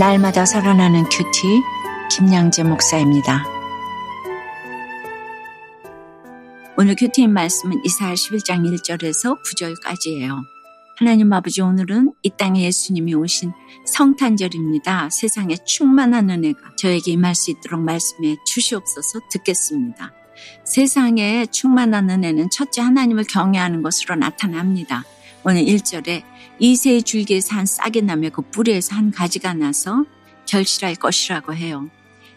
날마다 살아나는 QT 김양재 목사입니다. 오늘 큐티인 말씀은 이사야 11장 1절에서 9절까지예요. 하나님 아버지 오늘은 이 땅에 예수님이 오신 성탄절입니다. 세상에 충만한 은혜가 저에게 임할 수 있도록 말씀해 주시옵소서 듣겠습니다. 세상에 충만한 은혜는 첫째 하나님을 경외하는 것으로 나타납니다. 오늘 1절에 이세의 줄기에서 한 싹이 나며 그 뿌리에서 한 가지가 나서 결실할 것이라고 해요.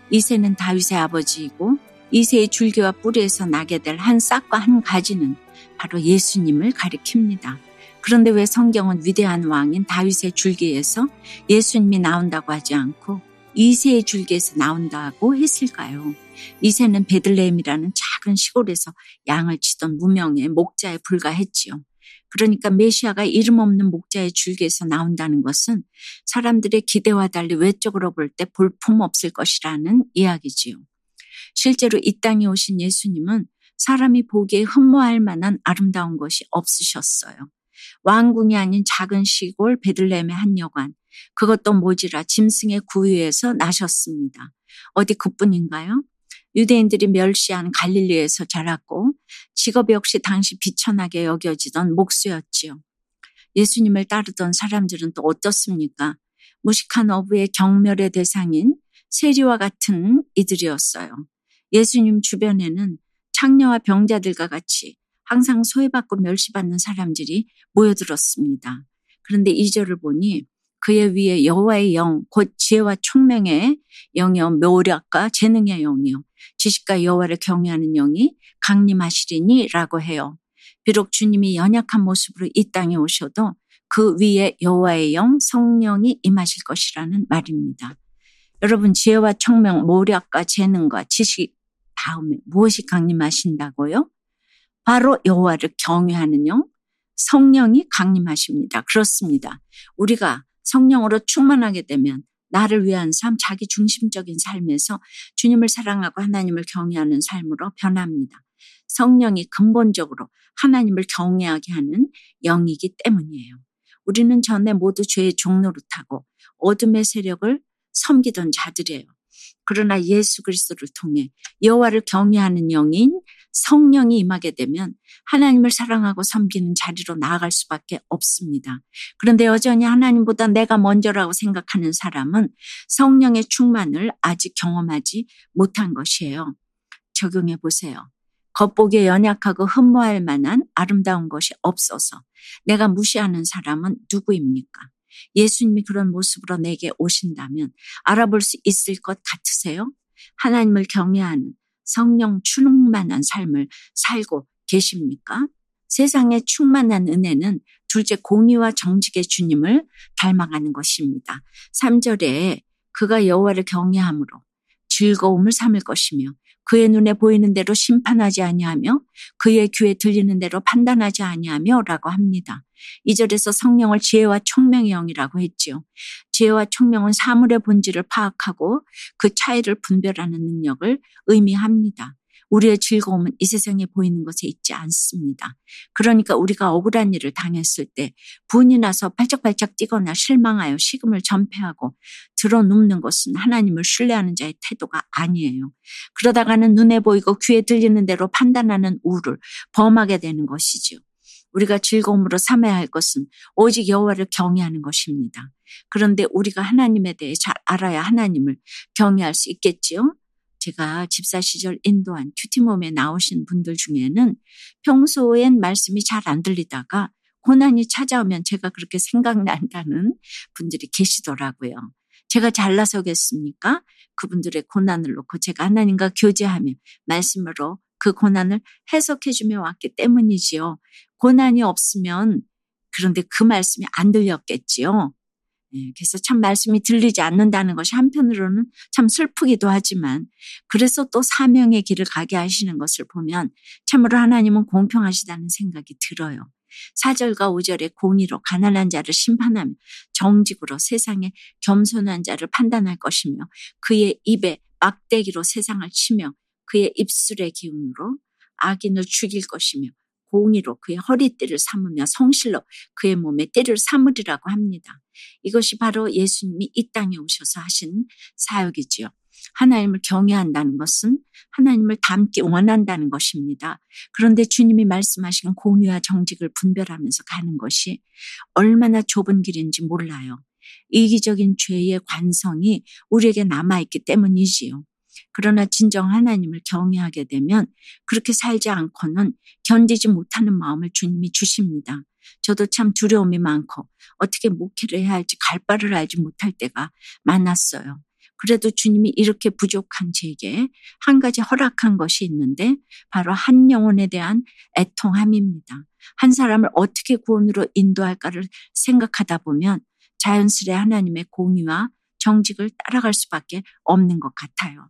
이세는 다윗의 아버지이고 이세의 줄기와 뿌리에서 나게 될 한 싹과 한 가지는 바로 예수님을 가리킵니다. 그런데 왜 성경은 위대한 왕인 다윗의 줄기에서 예수님이 나온다고 하지 않고 이세의 줄기에서 나온다고 했을까요? 이세는 베들레헴이라는 작은 시골에서 양을 치던 무명의 목자에 불과했지요. 그러니까 메시아가 이름 없는 목자의 줄기에서 나온다는 것은 사람들의 기대와 달리 외적으로 볼 때 볼품 없을 것이라는 이야기지요. 실제로 이 땅에 오신 예수님은 사람이 보기에 흠모할 만한 아름다운 것이 없으셨어요. 왕궁이 아닌 작은 시골 베들레헴의 한 여관, 그것도 모지라 짐승의 구유에서 나셨습니다. 어디 그뿐인가요? 유대인들이 멸시한 갈릴리에서 자랐고 직업 역시 당시 비천하게 여겨지던 목수였지요. 예수님을 따르던 사람들은 또 어떻습니까? 무식한 어부의 경멸의 대상인 세리와 같은 이들이었어요. 예수님 주변에는 창녀와 병자들과 같이 항상 소외받고 멸시받는 사람들이 모여들었습니다. 그런데 이절을 보니 그의 위에 여호와의 영, 곧 지혜와 총명의 영이요 묘력과 재능의 영이요 지식과 여호와를 경외하는 영이 강림하시리니라고 해요. 비록 주님이 연약한 모습으로 이 땅에 오셔도 그 위에 여호와의 영, 성령이 임하실 것이라는 말입니다. 여러분 지혜와 총명, 모력과 재능과 지식 다음에 무엇이 강림하신다고요? 바로 여호와를 경외하는 영, 성령이 강림하십니다. 그렇습니다. 우리가 성령으로 충만하게 되면 나를 위한 삶, 자기 중심적인 삶에서 주님을 사랑하고 하나님을 경외하는 삶으로 변합니다. 성령이 근본적으로 하나님을 경외하게 하는 영이기 때문이에요. 우리는 전에 모두 죄의 종노릇하고 어둠의 세력을 섬기던 자들이에요. 그러나 예수 그리스도를 통해 여호와를 경외하는 영인 성령이 임하게 되면 하나님을 사랑하고 섬기는 자리로 나아갈 수밖에 없습니다. 그런데 여전히 하나님보다 내가 먼저라고 생각하는 사람은 성령의 충만을 아직 경험하지 못한 것이에요. 적용해 보세요. 겉보기에 연약하고 흠모할 만한 아름다운 것이 없어서 내가 무시하는 사람은 누구입니까? 예수님이 그런 모습으로 내게 오신다면 알아볼 수 있을 것 같으세요? 하나님을 경외하는 성령 충만한 삶을 살고 계십니까? 세상에 충만한 은혜는 둘째 공의와 정직의 주님을 닮아가는 것입니다. 3절에 그가 여호와를 경외함으로 즐거움을 삼을 것이며 그의 눈에 보이는 대로 심판하지 아니하며 그의 귀에 들리는 대로 판단하지 아니하며라고 합니다. 이절에서 성령을 지혜와 총명의 영이라고 했지요. 지혜와 총명은 사물의 본질을 파악하고 그 차이를 분별하는 능력을 의미합니다. 우리의 즐거움은 이 세상에 보이는 것에 있지 않습니다. 그러니까 우리가 억울한 일을 당했을 때 분이 나서 발짝발짝 뛰거나 실망하여 식음을 전폐하고 들어 눕는 것은 하나님을 신뢰하는 자의 태도가 아니에요. 그러다가는 눈에 보이고 귀에 들리는 대로 판단하는 우를 범하게 되는 것이죠. 우리가 즐거움으로 삼아야 할 것은 오직 여호와를 경외하는 것입니다. 그런데 우리가 하나님에 대해 잘 알아야 하나님을 경외할 수 있겠지요. 제가 집사 시절 인도한 큐티몸에 나오신 분들 중에는 평소엔 말씀이 잘 안 들리다가 고난이 찾아오면 제가 그렇게 생각난다는 분들이 계시더라고요. 제가 잘나서겠습니까? 그분들의 고난을 놓고 제가 하나님과 교제하며 말씀으로 그 고난을 해석해주며 왔기 때문이지요. 고난이 없으면 그런데 그 말씀이 안 들렸겠지요. 예, 그래서 참 말씀이 들리지 않는다는 것이 한편으로는 참 슬프기도 하지만 그래서 또 사명의 길을 가게 하시는 것을 보면 참으로 하나님은 공평하시다는 생각이 들어요. 4절과 5절에 공의로 가난한 자를 심판하며 정직으로 세상에 겸손한 자를 판단할 것이며 그의 입에 막대기로 세상을 치며 그의 입술의 기운으로 악인을 죽일 것이며 공의로 그의 허리띠를 삼으며 성실로 그의 몸에 띠를 삼으리라고 합니다. 이것이 바로 예수님이 이 땅에 오셔서 하신 사역이지요. 하나님을 경외한다는 것은 하나님을 닮기 원한다는 것입니다. 그런데 주님이 말씀하신 공의와 정직을 분별하면서 가는 것이 얼마나 좁은 길인지 몰라요. 이기적인 죄의 관성이 우리에게 남아있기 때문이지요. 그러나 진정 하나님을 경외하게 되면 그렇게 살지 않고는 견디지 못하는 마음을 주님이 주십니다. 저도 참 두려움이 많고 어떻게 목회를 해야 할지 갈 바를 알지 못할 때가 많았어요. 그래도 주님이 이렇게 부족한 제게 한 가지 허락한 것이 있는데 바로 한 영혼에 대한 애통함입니다. 한 사람을 어떻게 구원으로 인도할까를 생각하다 보면 자연스레 하나님의 공의와 정직을 따라갈 수밖에 없는 것 같아요.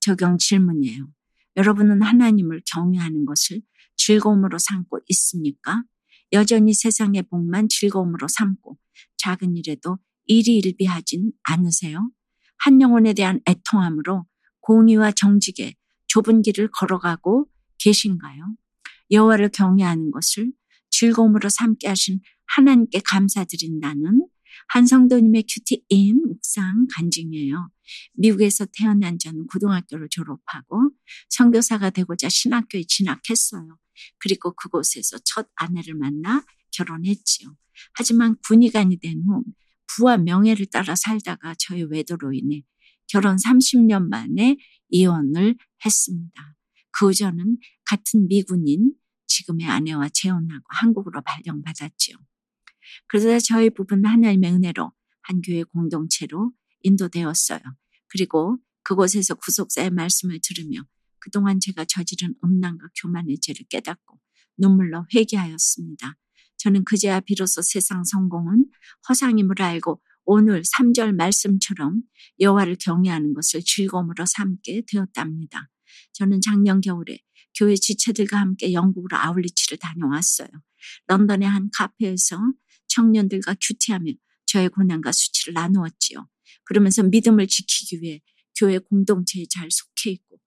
적용 질문이에요. 여러분은 하나님을 경외하는 것을 즐거움으로 삼고 있습니까? 여전히 세상의 복만 즐거움으로 삼고 작은 일에도 일이 일비하진 않으세요? 한 영혼에 대한 애통함으로 공의와 정직에 좁은 길을 걸어가고 계신가요? 여호와를 경외하는 것을 즐거움으로 삼게 하신 하나님께 감사드린다는 한성도님의 큐티인 묵상 간증이에요. 미국에서 태어난 저는 고등학교를 졸업하고 선교사가 되고자 신학교에 진학했어요. 그리고 그곳에서 첫 아내를 만나 결혼했지요. 하지만 군의관이 된 후 부와 명예를 따라 살다가 저의 외도로 인해 결혼 30년 만에 이혼을 했습니다. 그 후 저는 같은 미군인 지금의 아내와 재혼하고 한국으로 발령받았지요. 그러자 저희 부부는 하나님의 은혜로 한 교회 공동체로 인도되었어요. 그리고 그곳에서 구속사의 말씀을 들으며 그동안 제가 저지른 음란과 교만의 죄를 깨닫고 눈물로 회개하였습니다. 저는 그제야 비로소 세상 성공은 허상임을 알고 오늘 3절 말씀처럼 여호와를 경외하는 것을 즐거움으로 삼게 되었답니다. 저는 작년 겨울에 교회 지체들과 함께 영국으로 아울리치를 다녀왔어요. 런던의 한 카페에서 청년들과 큐티하며 저의 고난과 수치를 나누었지요. 그러면서 믿음을 지키기 위해 교회 공동체에 잘 속해 있고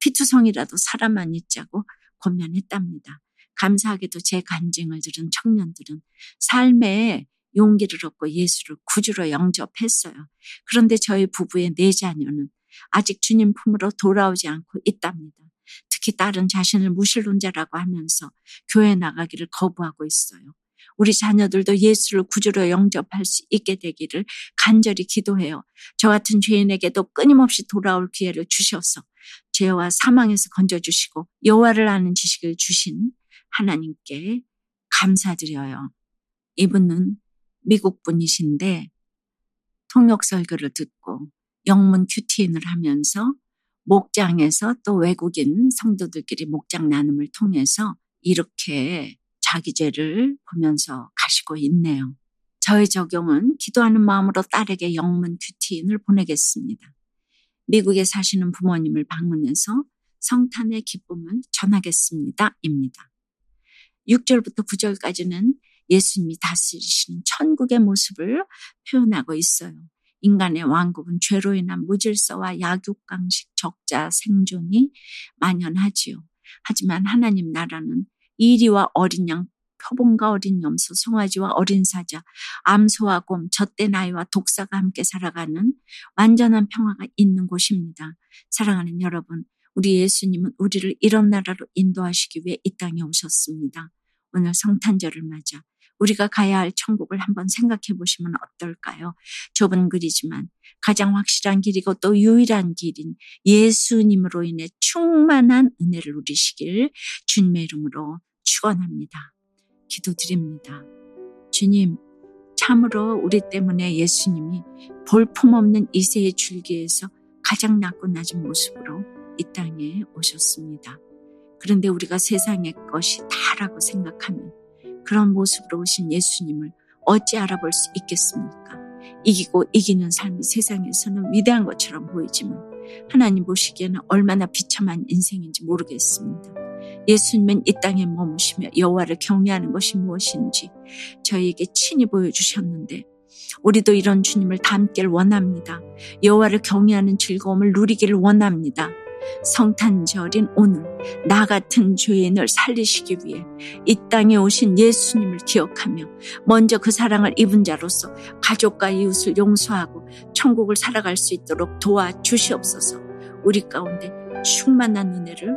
피투성이라도 사람만 있자고 권면했답니다. 감사하게도 제 간증을 들은 청년들은 삶에 용기를 얻고 예수를 구주로 영접했어요. 그런데 저희 부부의 네 자녀는 아직 주님 품으로 돌아오지 않고 있답니다. 특히 딸은 자신을 무신론자라고 하면서 교회 나가기를 거부하고 있어요. 우리 자녀들도 예수를 구주로 영접할 수 있게 되기를 간절히 기도해요. 저 같은 죄인에게도 끊임없이 돌아올 기회를 주셔서 죄와 사망에서 건져주시고 여호와를 아는 지식을 주신 하나님께 감사드려요. 이분은 미국 분이신데 통역 설교를 듣고 영문 큐티인을 하면서 목장에서 또 외국인 성도들끼리 목장 나눔을 통해서 이렇게 자기 죄를 보면서 가시고 있네요. 저의 적용은 기도하는 마음으로 딸에게 영문 큐티인을 보내겠습니다. 미국에 사시는 부모님을 방문해서 성탄의 기쁨을 전하겠습니다. 입니다. 6절부터 9절까지는 예수님이 다스리시는 천국의 모습을 표현하고 있어요. 인간의 왕국은 죄로 인한 무질서와 약육강식, 적자, 생존이 만연하지요. 하지만 하나님 나라는 이리와 어린 양, 표본과 어린 염소, 송아지와 어린 사자, 암소와 곰, 젖된 아이와 독사가 함께 살아가는 완전한 평화가 있는 곳입니다. 사랑하는 여러분, 우리 예수님은 우리를 이런 나라로 인도하시기 위해 이 땅에 오셨습니다. 오늘 성탄절을 맞아 우리가 가야 할 천국을 한번 생각해 보시면 어떨까요? 좁은 길이지만 가장 확실한 길이고 또 유일한 길인 예수님으로 인해 충만한 은혜를 누리시길 주님의 이름으로 축원합니다. 기도드립니다. 주님, 참으로 우리 때문에 예수님이 볼품없는 이세의 줄기에서 가장 낮고 낮은 모습으로 이 땅에 오셨습니다. 그런데 우리가 세상의 것이 다라고 생각하면 그런 모습으로 오신 예수님을 어찌 알아볼 수 있겠습니까? 이기고 이기는 삶이 세상에서는 위대한 것처럼 보이지만 하나님 보시기에는 얼마나 비참한 인생인지 모르겠습니다. 예수님은 이 땅에 머무시며 여호와를 경외하는 것이 무엇인지 저희에게 친히 보여주셨는데 우리도 이런 주님을 닮길 원합니다. 여호와를 경외하는 즐거움을 누리기를 원합니다. 성탄절인 오늘 나 같은 죄인을 살리시기 위해 이 땅에 오신 예수님을 기억하며 먼저 그 사랑을 입은 자로서 가족과 이웃을 용서하고 천국을 살아갈 수 있도록 도와주시옵소서. 우리 가운데 충만한 은혜를